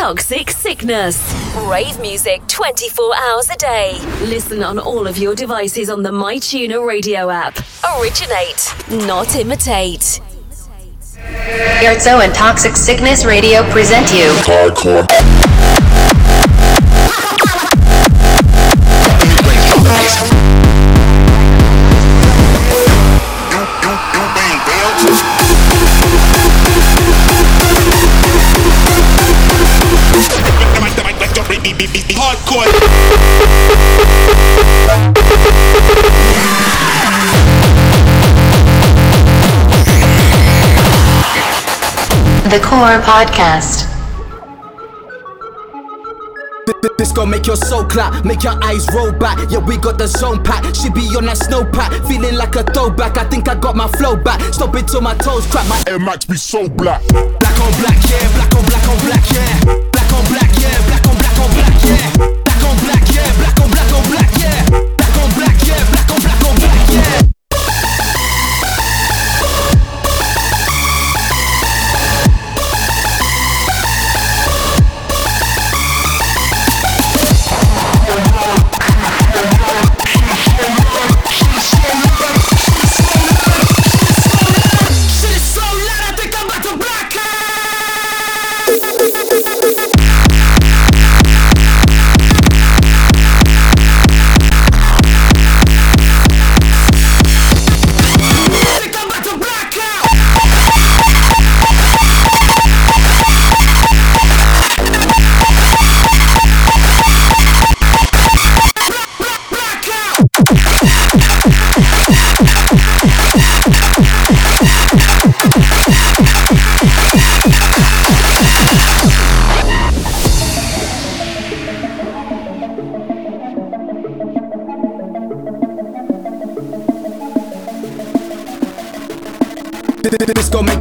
Toxic Sickness. Rave music 24 hours a day. Listen on all of your devices on the MyTuner radio app. Originate, not imitate. Erzo and Toxic Sickness Radio present you. Hardcore. Hardcore. The Core Podcast. This gon' make your soul clap, make your eyes roll back. Yeah, we got the zone pack. She be on that snow pack, feeling like a throwback. I think I got my flow back. Stop it till my toes crack. My Air Max be so black. Black on black, yeah. Black on black on black, yeah. Black on black, yeah. Black on black on black, yeah. Black on black, yeah. Black on black on black, yeah.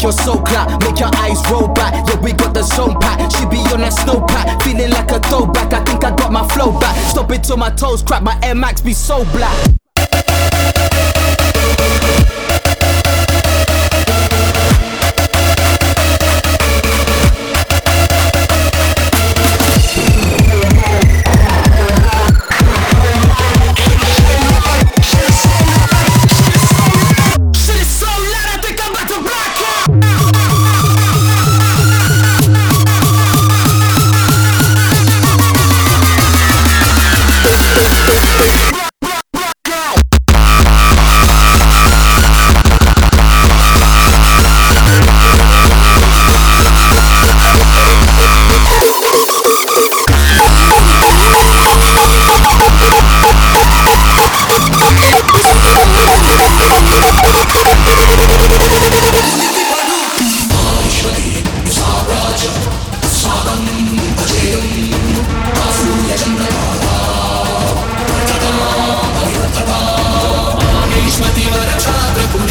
Your clap, make your eyes roll back. Yeah, we got the zone pack. She be on that snow pack, feeling like a throwback. I think I got my flow back. Stop it till my toes crack. My Air Max be so black. Boom.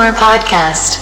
Core Podcast.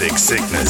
On ToxicSickness.com.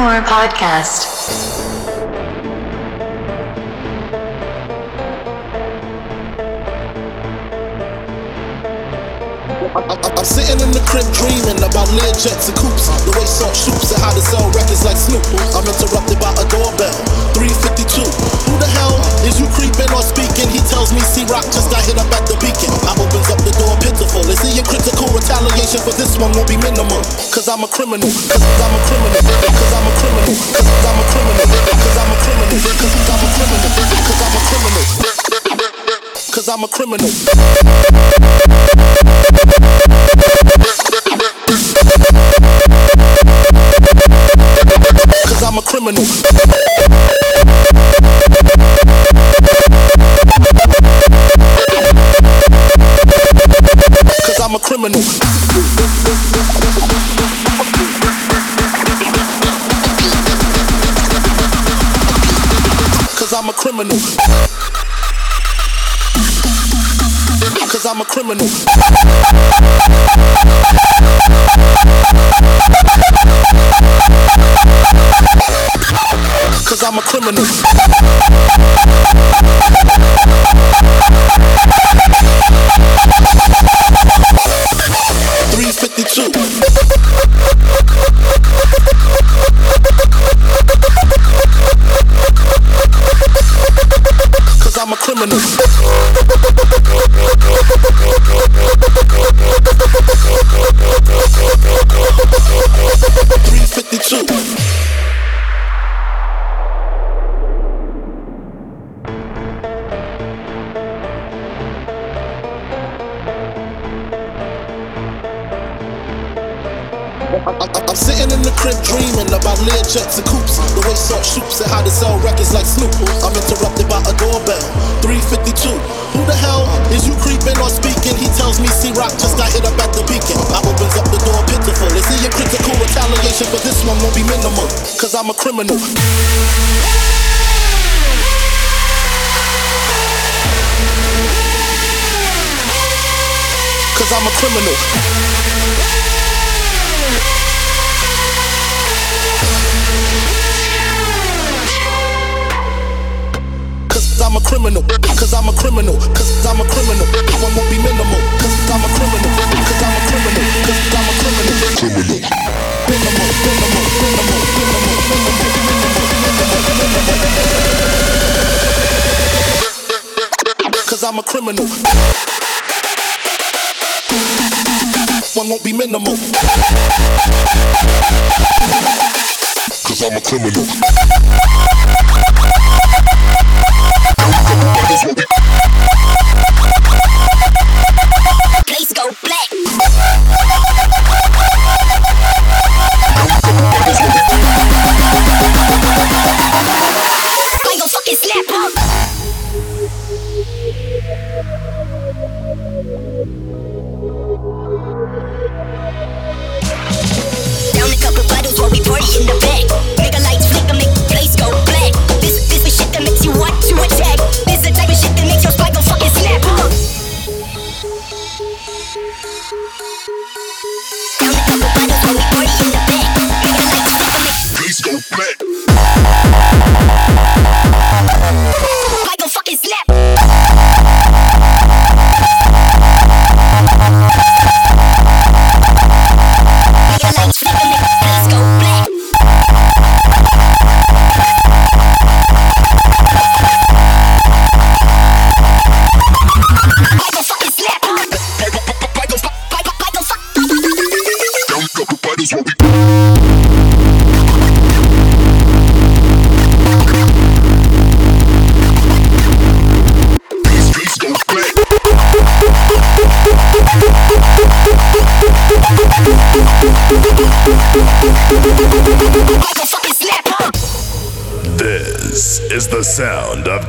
More podcast. a criminal, I'm a criminal, I'm a criminal, I'm a criminal, I'm a criminal, I'm a criminal, I'm a criminal, I'm a criminal. I'm a criminal. Cause I'm a criminal. Three fifty two. criminals. I'm a criminal, cause I'm a criminal, cause I'm a criminal. I won't be minimal, cause I'm a criminal, cause I'm a criminal, cause I'm a criminal. Criminal. Minimal, minimal, minimal, minimal, minimal, minimal, minimal, minimal. Cause I'm a criminal. in the mood. Cause I'm a criminal.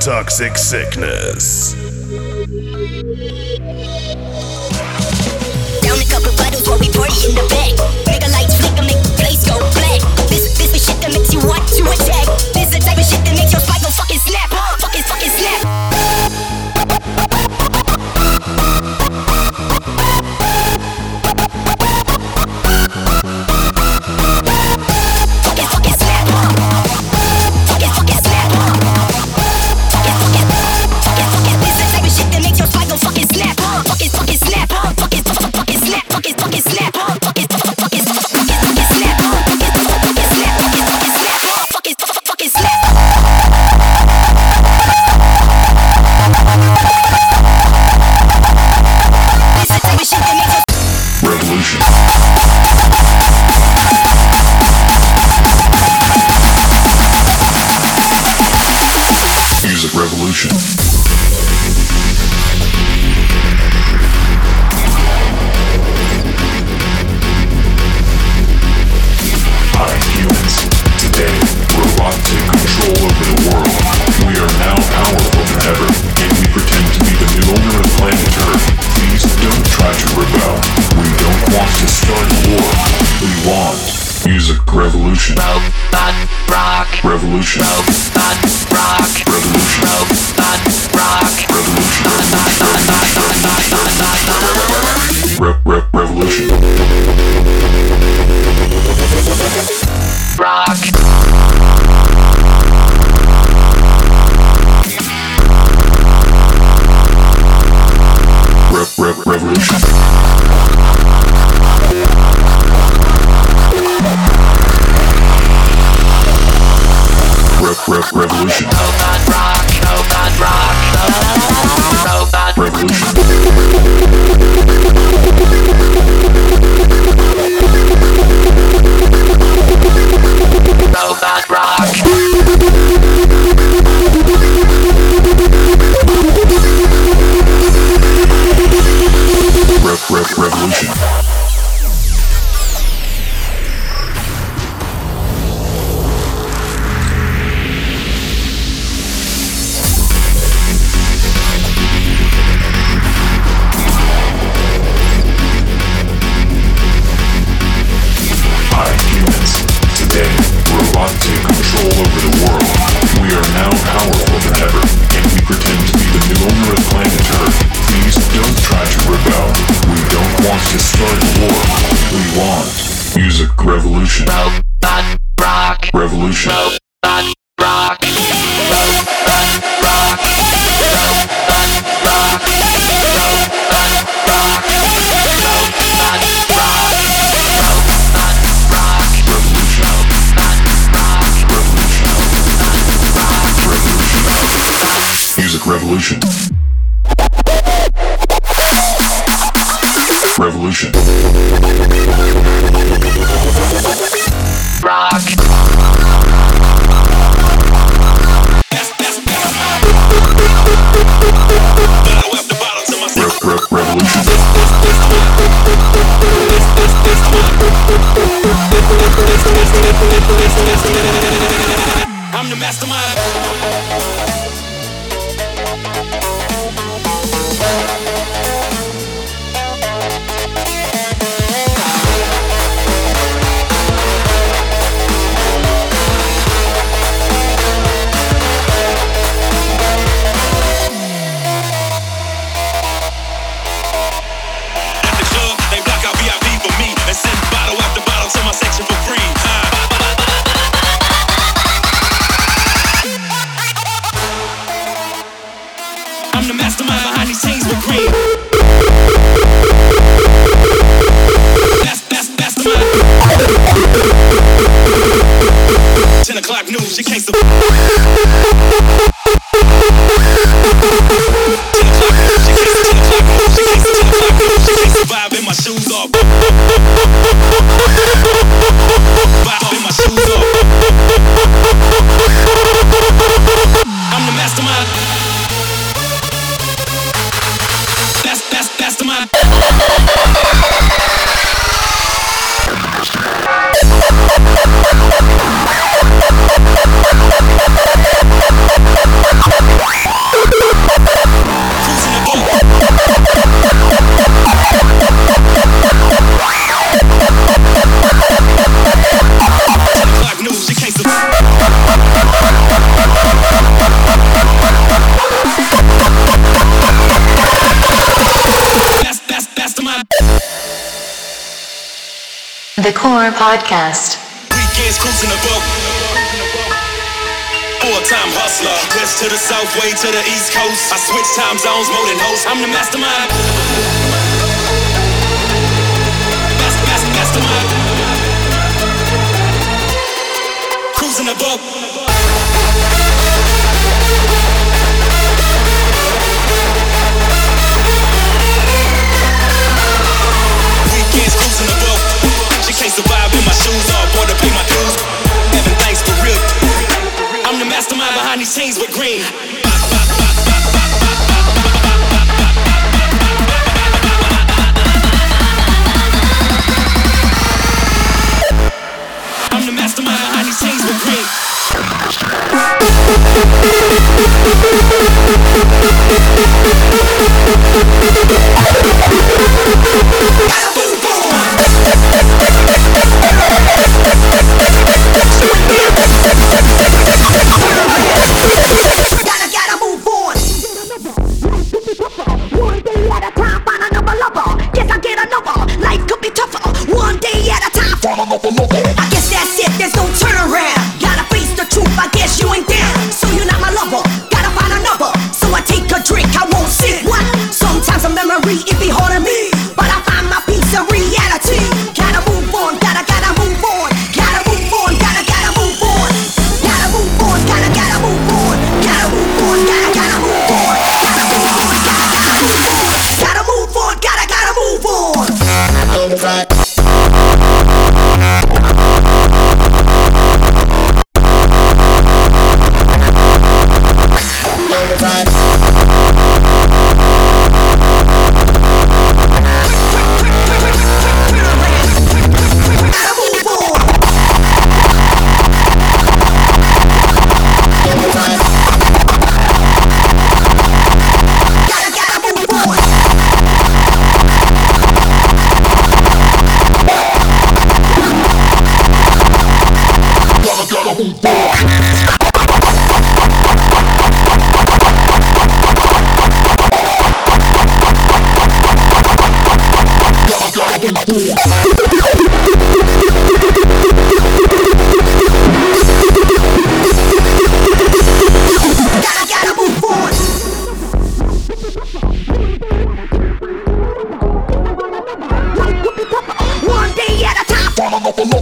Toxic Sickness. Down a couple bottles while we party in the back. Nigga lights flicker, make the place go black. This, this is shit that makes you want to attack. Revolution. Robot rock. Revolution. Robot rock. Revolution. Robot rock. Revolution. Re- revolution. Rock. Revolution. my The Core Podcast. Weekends cruising. Full-time hustler, west to the south, way to the east coast. I switch time zones more than. I'm the mastermind. These Chains with green. mamá, no.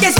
Que